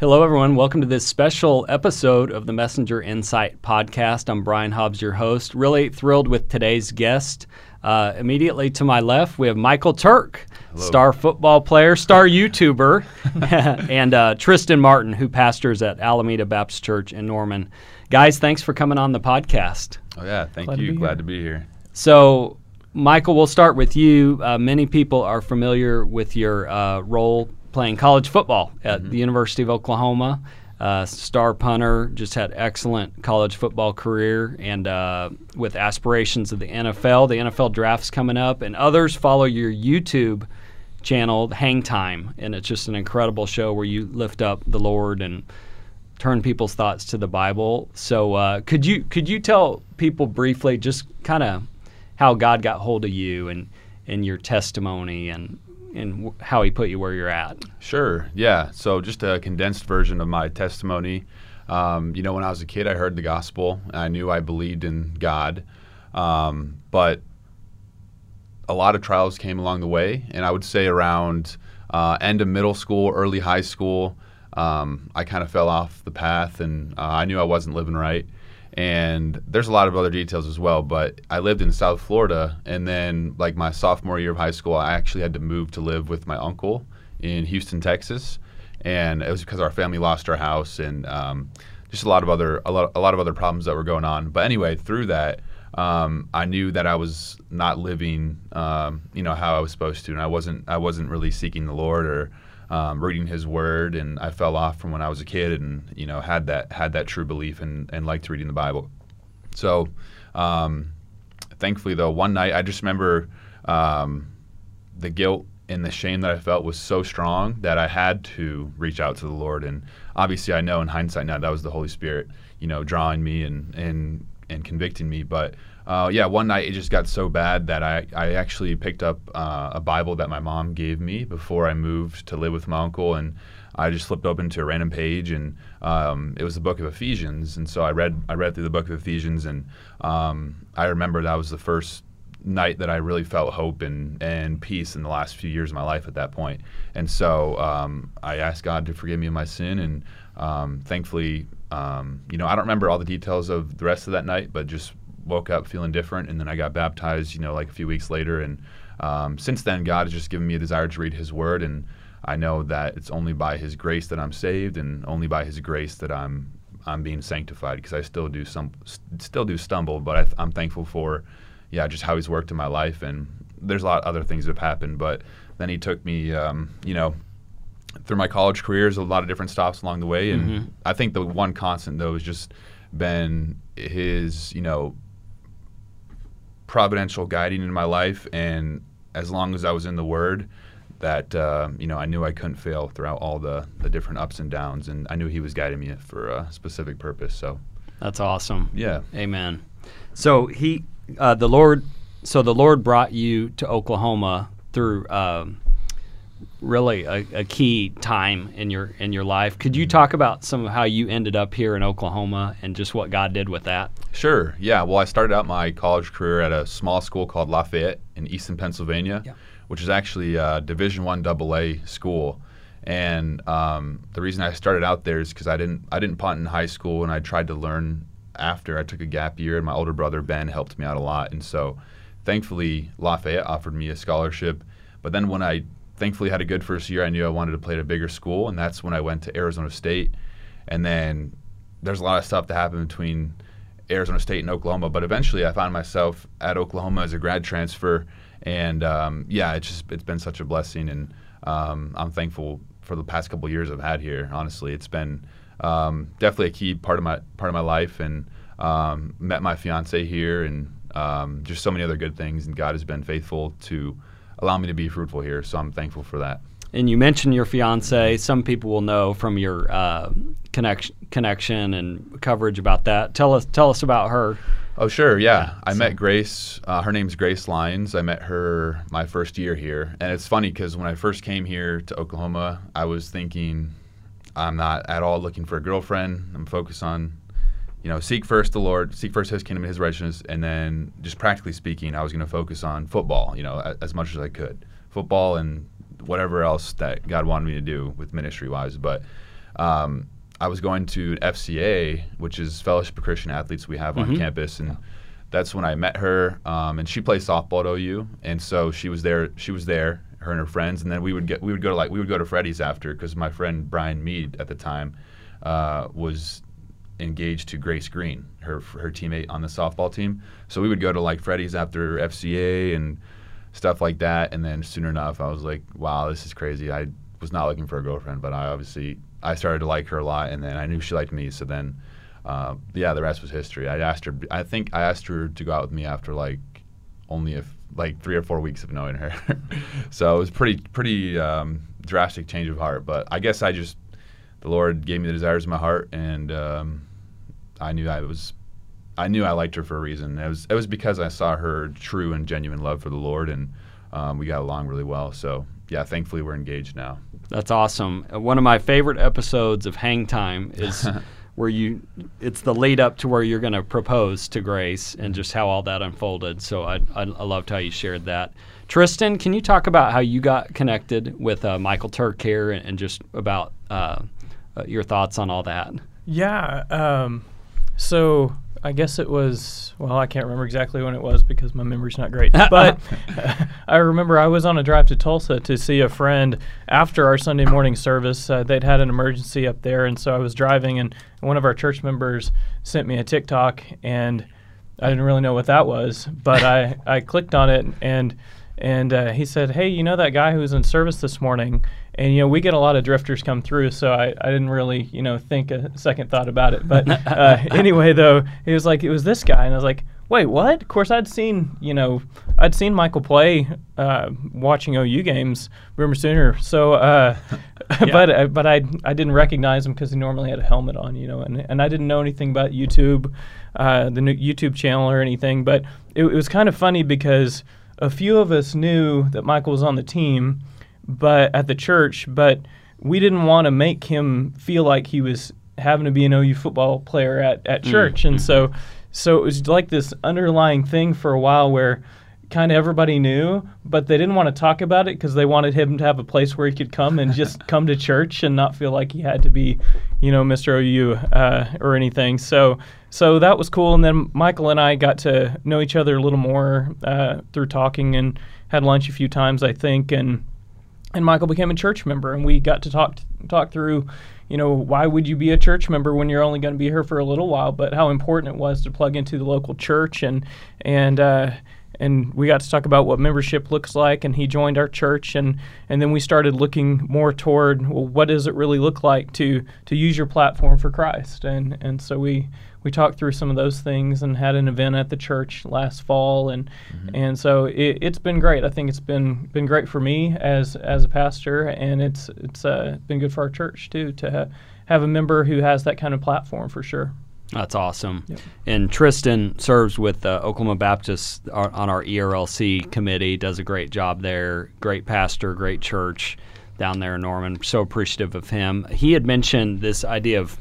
Hello, everyone. Welcome to this special episode of the Messenger Insight podcast. I'm Brian Hobbs, your host. Really thrilled with today's guest. Uh, immediately to my left, we have Michael Turk, Hello. star football player, star YouTuber, and uh, Tristan Martin, who pastors at Alameda Baptist Church in Norman. Guys, thanks for coming on the podcast. Oh yeah, thank Glad you. be Glad here. to be here. So, Michael, we'll start with you. Uh, many people are familiar with your uh, role playing college football at the University of Oklahoma. Uh, star punter, just had excellent college football career, and uh, with aspirations of the NFL. The NFL draft's coming up, and others follow your YouTube channel, Hang Time, and it's just an incredible show where you lift up the Lord and turn people's thoughts to the Bible. So, uh, could you could you tell people briefly, just kind of how God got hold of you and and your testimony and and how He put you where you're at? Sure. Yeah. So just a condensed version of my testimony. Um, you know, when I was a kid, I heard the gospel. I knew I believed in God, um, but a lot of trials came along the way. And I would say around uh, end of middle school, early high school, um, I kind of fell off the path, and uh, I knew I wasn't living right. And there's a lot of other details as well, but I lived in South Florida, and then like my sophomore year of high school, I actually had to move to live with my uncle in Houston, Texas, and it was because our family lost our house and um, just a lot of other a lot, a lot of other problems that were going on. But anyway, through that, um, I knew that I was not living, um, you know, how I was supposed to, and I wasn't I wasn't really seeking the Lord or um, reading His Word, and I fell off from when I was a kid, and you know had that had that true belief and and liked reading the Bible. So, um, thankfully, though, one night I just remember um, the guilt and the shame that I felt was so strong that I had to reach out to the Lord. And obviously, I know in hindsight now that was the Holy Spirit, you know, drawing me and and and convicting me. But uh, yeah, one night it just got so bad that I, I actually picked up uh, a Bible that my mom gave me before I moved to live with my uncle, and I just flipped open to a random page, and um, it was the book of Ephesians. And so I read I read through the book of Ephesians, and um, I remember that was the first night that I really felt hope and, and peace in the last few years of my life at that point. And so um, I asked God to forgive me of my sin, and um, thankfully, um, you know, I don't remember all the details of the rest of that night, but just woke up feeling different, and then I got baptized, you know, like a few weeks later, and um, since then, God has just given me a desire to read His Word, and I know that it's only by His grace that I'm saved, and only by His grace that I'm I'm being sanctified, because I still do some still do stumble, but I, I'm thankful for yeah, just how he's worked in my life. And there's a lot of other things that have happened. But then he took me, um, you know, through my college careers, a lot of different stops along the way. And Mhm. I think the one constant, though, has just been his, you know, providential guiding in my life. And as long as I was in the Word, that, uh, you know, I knew I couldn't fail throughout all the, the different ups and downs. And I knew he was guiding me for a specific purpose. So, That's awesome. yeah. Amen. So he, uh, the Lord, so the Lord brought you to Oklahoma through um, really a, a key time in your in your life. Could you talk about some of how you ended up here in Oklahoma and just what God did with that? Sure. Yeah. Well, I started out my college career at a small school called Lafayette in Easton, Pennsylvania, Yeah. which is actually a Division One AA school. And um, the reason I started out there is because I didn't I didn't punt in high school, and I tried to learn after I took a gap year. And my older brother Ben helped me out a lot, and so thankfully Lafayette offered me a scholarship. But then when I thankfully had a good first year, I knew I wanted to play at a bigger school, and that's when I went to Arizona State. And then there's a lot of stuff that happened between Arizona State and Oklahoma, but eventually I found myself at Oklahoma as a grad transfer, and um, yeah, it's just it's been such a blessing, and um, I'm thankful for the past couple years I've had here. Honestly, it's been um, definitely a key part of my part of my life, and um, met my fiance here, and um, just so many other good things, and God has been faithful to allow me to be fruitful here, so I'm thankful for that. And you mentioned your fiance. Some people will know from your uh, connection connection and coverage about that. Tell us tell us about her. Oh, sure. Yeah. Yeah, I so- met Grace. Uh, her name's Grace Lyons. I met her my first year here. And it's funny because when I first came here to Oklahoma, I was thinking, I'm not at all looking for a girlfriend. I'm focused on, you know, seek first the Lord, seek first His kingdom and His righteousness. And then, just practically speaking, I was going to focus on football, you know, a- as much as I could. Football and whatever else that God wanted me to do with ministry wise. But um, I was going to FCA, which is Fellowship of Christian Athletes we have on campus, and that's when I met her. Um, and she plays softball at OU, and so she was there. She was there, her and her friends, and then we would get we would go to like we would go to Freddy's after because my friend Brian Mead at the time uh, was engaged to Grace Green, her her teammate on the softball team. So we would go to like Freddy's after FCA and stuff like that. And then soon enough, I was like, wow, this is crazy. I was not looking for a girlfriend, but I obviously I started to like her a lot, and then I knew she liked me. So then, uh, yeah, the rest was history. I asked her. I think I asked her to go out with me after like only if like three or four weeks of knowing her. so it was pretty pretty um, drastic change of heart. But I guess I just the Lord gave me the desires of my heart, and um, I knew I was I knew I liked her for a reason. It was it was because I saw her true and genuine love for the Lord, and um, we got along really well. So yeah, thankfully we're engaged now. That's awesome. Uh, One of my favorite episodes of Hang Time is where you it's the lead up to where you're going to propose to Grace and just how all that unfolded. So I, I I loved how you shared that. Tristan, can you talk about how you got connected with uh, Michael Turk here and, and just about uh, uh, your thoughts on all that? Yeah. Um, so I guess it was, well, I can't remember exactly when it was because my memory's not great. But I remember I was on a drive to Tulsa to see a friend after our Sunday morning service. Uh, they'd had an emergency up there. And so I was driving, and one of our church members sent me a TikTok, and I didn't really know what that was. But I, I clicked on it, and and uh, he said, "Hey, you know that guy who was in service this morning?" And you know, we get a lot of drifters come through, so I, I didn't really you know think a second thought about it. But uh, anyway, though, he was like, "It was this guy," and I was like, "Wait, what?" Of course, I'd seen you know I'd seen Michael play uh, watching OU games, Boomer Sooner. So, uh, but uh, but I I didn't recognize him because he normally had a helmet on, you know, and and I didn't know anything about YouTube, uh, the new YouTube channel or anything. But it, it was kind of funny because a few of us knew that Michael was on the team, but at the church, but we didn't want to make him feel like he was having to be an OU football player at, at church, and so so it was like this underlying thing for a while where kind of everybody knew, but they didn't want to talk about it because they wanted him to have a place where he could come and just come to church and not feel like he had to be, you know, Mr. OU uh, or anything. So, so that was cool. And then Michael and I got to know each other a little more uh, through talking and had lunch a few times, I think, and and Michael became a church member, and we got to talk talk through, you know, why would you be a church member when you're only going to be here for a little while, but how important it was to plug into the local church, and and uh, and we got to talk about what membership looks like, and he joined our church, and and then we started looking more toward well, what does it really look like to to use your platform for Christ, and and so we we talked through some of those things and had an event at the church last fall and and so it, has been great. I think it's been been great for me as as a pastor and it's it's uh, been good for our church too to ha- have a member who has that kind of platform for sure. That's awesome. And Tristan serves with uh, Oklahoma Baptist on our ERLC committee, does a great job there. Great pastor, great church down there in Norman. So appreciative of him. He had mentioned this idea of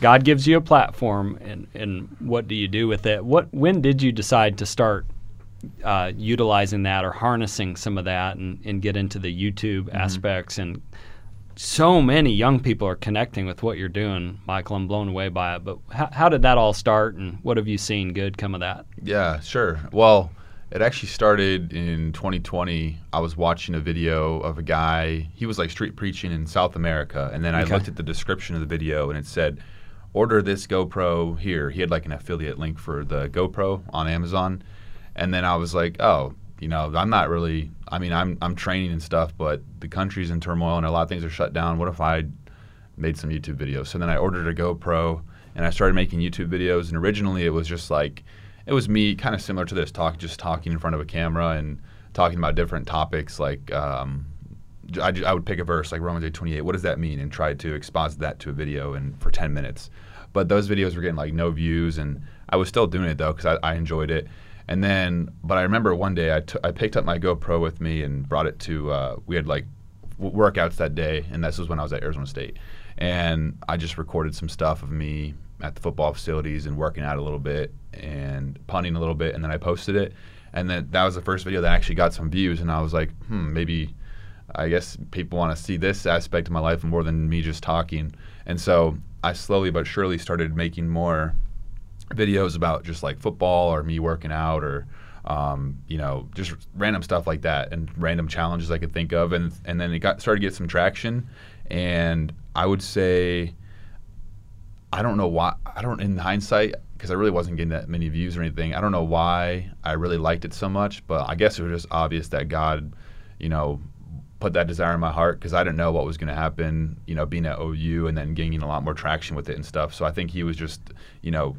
God gives you a platform, and, and what do you do with it? What when did you decide to start uh, utilizing that or harnessing some of that and, and get into the YouTube aspects and so many young people are connecting with what you're doing, Michael. I'm blown away by it. But how, how did that all start, and what have you seen good come of that? Yeah, sure. Well, it actually started in 2020. I was watching a video of a guy. He was like street preaching in South America, and then I Okay. looked at the description of the video, and it said, "Order this GoPro here." He had like an affiliate link for the GoPro on Amazon, and then I was like, "Oh, you know, I'm not really. I mean, I'm I'm training and stuff, but the country's in turmoil, and a lot of things are shut down. What if I made some YouTube videos. So then I ordered a GoPro and I started making YouTube videos. And originally it was just like, it was me kind of similar to this talk, just talking in front of a camera and talking about different topics. Like, um, I, I would pick a verse like Romans 8 28. What does that mean? And try to exposit that to a video and for 10 minutes. But those videos were getting like no views. And I was still doing it though because I, I enjoyed it. And then, but I remember one day I I picked up my GoPro with me and brought it to, uh, we had like w- workouts that day, and this was when I was at Arizona State. And I just recorded some stuff of me at the football facilities and working out a little bit and punting a little bit, and then I posted it. And then that was the first video that actually got some views, and I was like, hmm, maybe I guess people want to see this aspect of my life more than me just talking. And so I slowly but surely started making more videos about just like football or me working out or um, you know just random stuff like that and random challenges I could think of and and then it got started to get some traction and I would say I don't know why I don't in hindsight because I really wasn't getting that many views or anything. I don't know why I really liked it so much, but I guess it was just obvious that God, you know, put that desire in my heart because I didn't know what was going to happen, you know, being at OU and then gaining a lot more traction with it and stuff. So I think he was just, you know,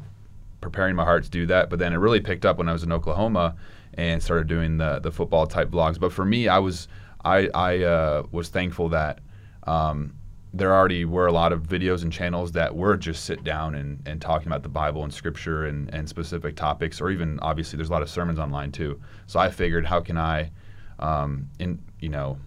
preparing my heart to do that. But then it really picked up when I was in Oklahoma and started doing the the football type vlogs. But for me, I was I I uh, was thankful that um, there already were a lot of videos and channels that were just sit down and, and talking about the Bible and Scripture and, and specific topics, or even obviously there's a lot of sermons online too. So I figured, how can I, um, in you know,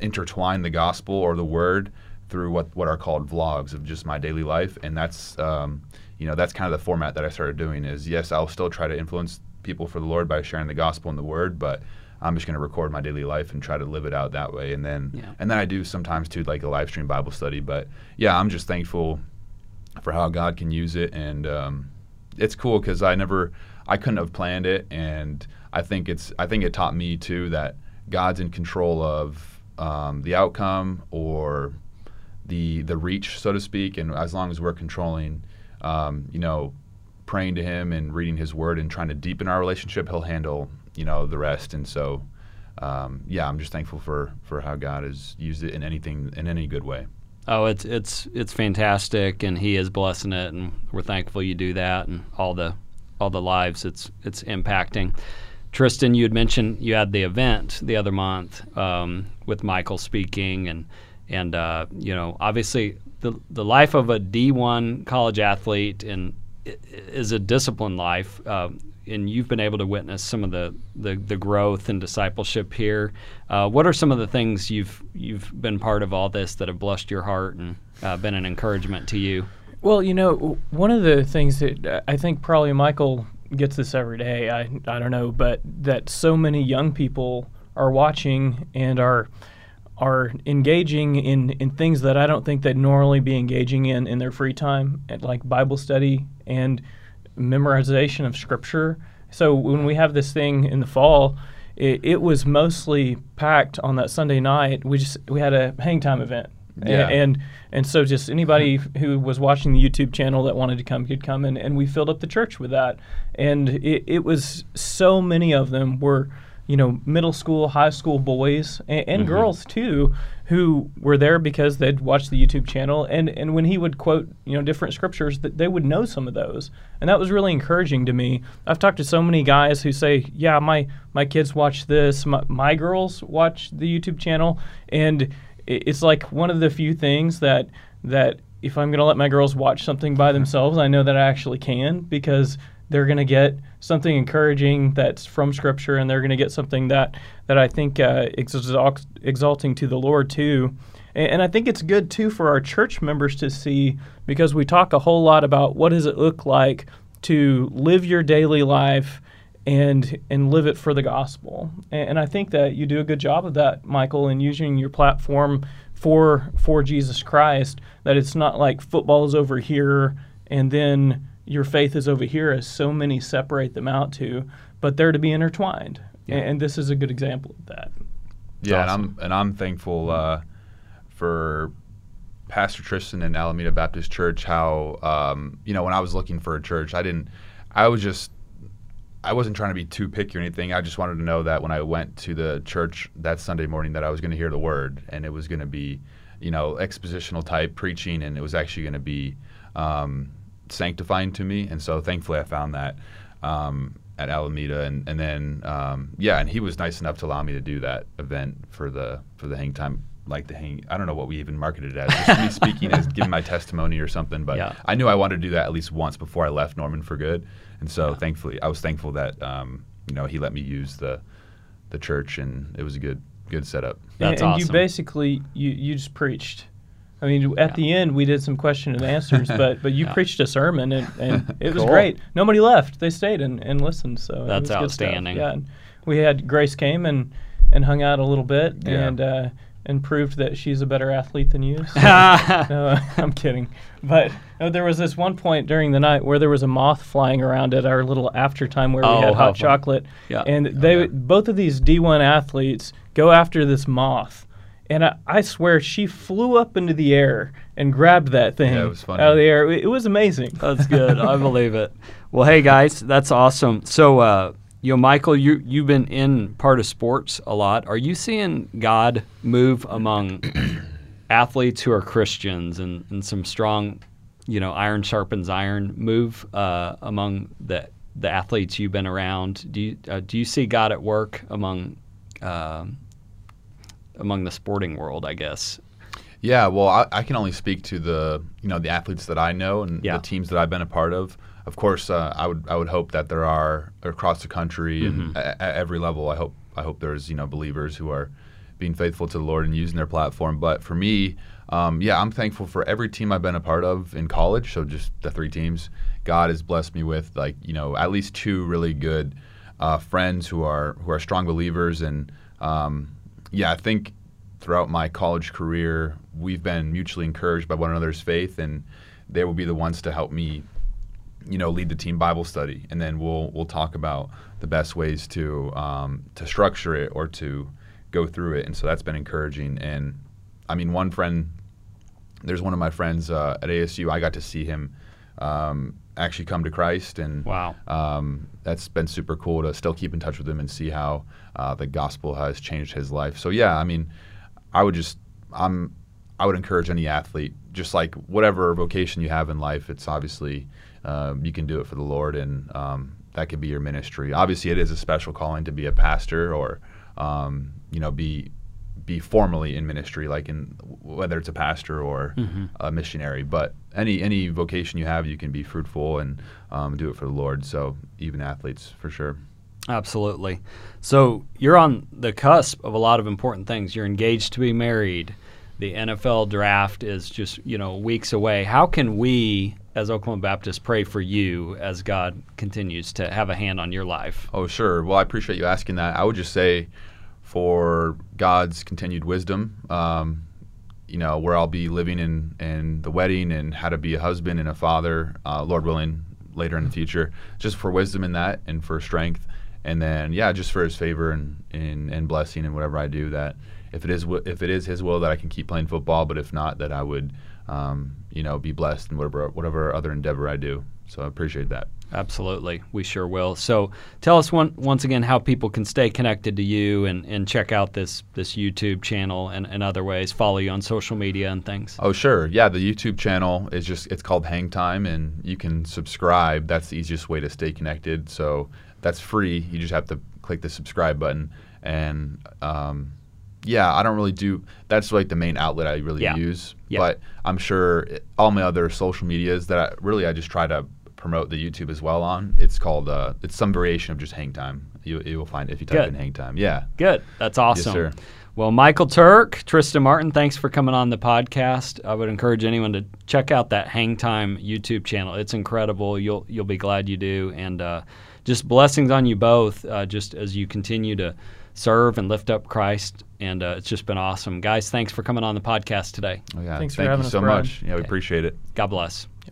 intertwine the gospel or the Word through what what are called vlogs of just my daily life, and that's um, you know that's kind of the format that I started doing. Is yes, I'll still try to influence people for the Lord by sharing the gospel and the Word, but I'm just going to record my daily life and try to live it out that way. And then, yeah. and then I do sometimes too, like a live stream Bible study. But yeah, I'm just thankful for how God can use it, and um, it's cool because I never, I couldn't have planned it, and I think it's, I think it taught me too that God's in control of um, the outcome or the the reach, so to speak, and as long as we're controlling, um, you know, praying to Him and reading His Word and trying to deepen our relationship, He'll handle you know the rest. And so, um, yeah, I'm just thankful for for how God has used it in anything in any good way. Oh, it's it's it's fantastic, and He is blessing it, and we're thankful you do that, and all the all the lives it's it's impacting. Tristan, you had mentioned you had the event the other month um, with Michael speaking, and and uh, you know obviously the the life of a D1 college athlete and is a disciplined life. Uh, and you've been able to witness some of the, the, the growth and discipleship here. Uh, what are some of the things you've you've been part of all this that have blessed your heart and uh, been an encouragement to you? Well, you know, one of the things that uh, I think probably Michael gets this every day. I I don't know, but that so many young people are watching and are are engaging in, in things that I don't think they'd normally be engaging in in their free time, like Bible study and memorization of scripture. So when we have this thing in the fall, it, it was mostly packed on that Sunday night. We just we had a hang time event. Yeah. And and so just anybody who was watching the YouTube channel that wanted to come could come and, and we filled up the church with that. And it, it was so many of them were you know, middle school, high school boys and, and mm-hmm. girls too, who were there because they'd watched the YouTube channel, and and when he would quote, you know, different scriptures, that they would know some of those, and that was really encouraging to me. I've talked to so many guys who say, yeah, my my kids watch this, my, my girls watch the YouTube channel, and it's like one of the few things that that if I'm going to let my girls watch something by themselves, I know that I actually can because they're going to get something encouraging that's from Scripture, and they're going to get something that that I think uh, exalt, exalting to the Lord too. And, and I think it's good too for our church members to see because we talk a whole lot about what does it look like to live your daily life and and live it for the gospel. And, and I think that you do a good job of that, Michael, in using your platform for for Jesus Christ. That it's not like football is over here and then your faith is over here, as so many separate them out to, but they're to be intertwined. Yeah. And, and, this is a good example of that. It's yeah, awesome. and I'm and I'm thankful uh, for Pastor Tristan and Alameda Baptist Church. How um, you know when I was looking for a church, I didn't. I was just. I wasn't trying to be too picky or anything. I just wanted to know that when I went to the church that Sunday morning, that I was going to hear the word, and it was going to be, you know, expositional type preaching, and it was actually going to be um, sanctifying to me, and so thankfully I found that um, at Alameda, and and then um, yeah, and he was nice enough to allow me to do that event for the for the hang time. Like the hang, I don't know what we even marketed it as. Just me speaking as giving my testimony or something. But yeah. I knew I wanted to do that at least once before I left Norman for good. And so yeah. thankfully, I was thankful that um, you know he let me use the the church, and it was a good good setup. That's and, and awesome. you basically you you just preached I mean, at yeah. the end we did some question and answers, but but you yeah. preached a sermon and, and it was great. Nobody left; they stayed and, and listened. So that's outstanding. Yeah, and we had Grace came and and hung out a little bit Yeah. and uh, and proved that she's a better athlete than you. So, no, I'm kidding. But no, there was this one point during the night where there was a moth flying around at our little after time where Oh, we had hot fun. chocolate. Yeah. And they Okay. both of these D1 athletes go after this moth. And I, I swear she flew up into the air and grabbed that thing Yeah, it was funny. out of the air. It, it was amazing. That's good. I believe it. Well, hey guys, that's awesome. So, uh, you know, Michael, you you've been in part of sports a lot. Are you seeing God move among athletes who are Christians and, and some strong, you know, iron sharpens iron move uh, among the the athletes you've been around? Do you uh, do you see God at work among um among the sporting world? I guess. Yeah, well, I, I can only speak to the you know the athletes that I know and Yeah. the teams that I've been a part of. Of course, uh, I would I would hope that there are across the country Mm-hmm. and at, at every level. I hope I hope there's you know believers who are being faithful to the Lord and using their platform. But for me, um, yeah, I'm thankful for every team I've been a part of in college. So just the three teams, God has blessed me with like you know at least two really good uh, friends who are who are strong believers and um, yeah, I think throughout my college career, we've been mutually encouraged by one another's faith, and they will be the ones to help me, you know, lead the team Bible study, and then we'll we'll talk about the best ways to um, to structure it or to go through it, and so that's been encouraging. And I mean, one friend, there's one of my friends uh, at ASU. I got to see him um, actually come to Christ, and Wow. um, that's been super cool to still keep in touch with him and see how uh, the gospel has changed his life. So yeah, I mean, I would just I'm I would encourage any athlete, just like whatever vocation you have in life, it's obviously um, you can do it for the Lord, and um, that could be your ministry. Obviously, it is a special calling to be a pastor or um, you know be be formally in ministry, like in whether it's a pastor or a missionary. But any any vocation you have, you can be fruitful and um, do it for the Lord. So even athletes, for sure. Absolutely. So you're on the cusp of a lot of important things. You're engaged to be married. The NFL draft is just you know weeks away. How can we, as Oklahoma Baptists, pray for you as God continues to have a hand on your life? Oh, sure. Well, I appreciate you asking that. I would just say for God's continued wisdom, um, you know, where I'll be living in, in the wedding and how to be a husband and a father, uh, Lord willing, later in the future, just for wisdom in that and for strength. And then, yeah, just for his favor and, and, and blessing and whatever I do that if it is if it is his will that I can keep playing football, but if not, that I would, um, you know, be blessed in whatever whatever other endeavor I do. So I appreciate that. Absolutely, we sure will. So tell us one, once again how people can stay connected to you and, and check out this this YouTube channel and, and other ways. Follow you on social media and things. Oh, sure. Yeah, the YouTube channel is just it's called Hang Time, and you can subscribe. That's the easiest way to stay connected. So that's free. You just have to click the subscribe button, and um, yeah, I don't really do. That's like the main outlet I really Yeah. use. Yeah. But I'm sure all my other social medias that I, really I just try to promote the YouTube as well on. It's called uh, it's some variation of just Hang Time. You you will find it if you type Good. in Hang Time. Yeah. Good. That's awesome. sir. Well, Michael Turk, Tristan Martin, thanks for coming on the podcast. I would encourage anyone to check out that Hang Time YouTube channel. It's incredible. You'll you'll be glad you do. And uh, just blessings on you both, uh, just as you continue to serve and lift up Christ. And uh, it's just been awesome, guys. Thanks for coming on the podcast today. Oh, yeah. Thanks for Thank having you us, so Brad. much. Yeah, we Okay. appreciate it. God bless.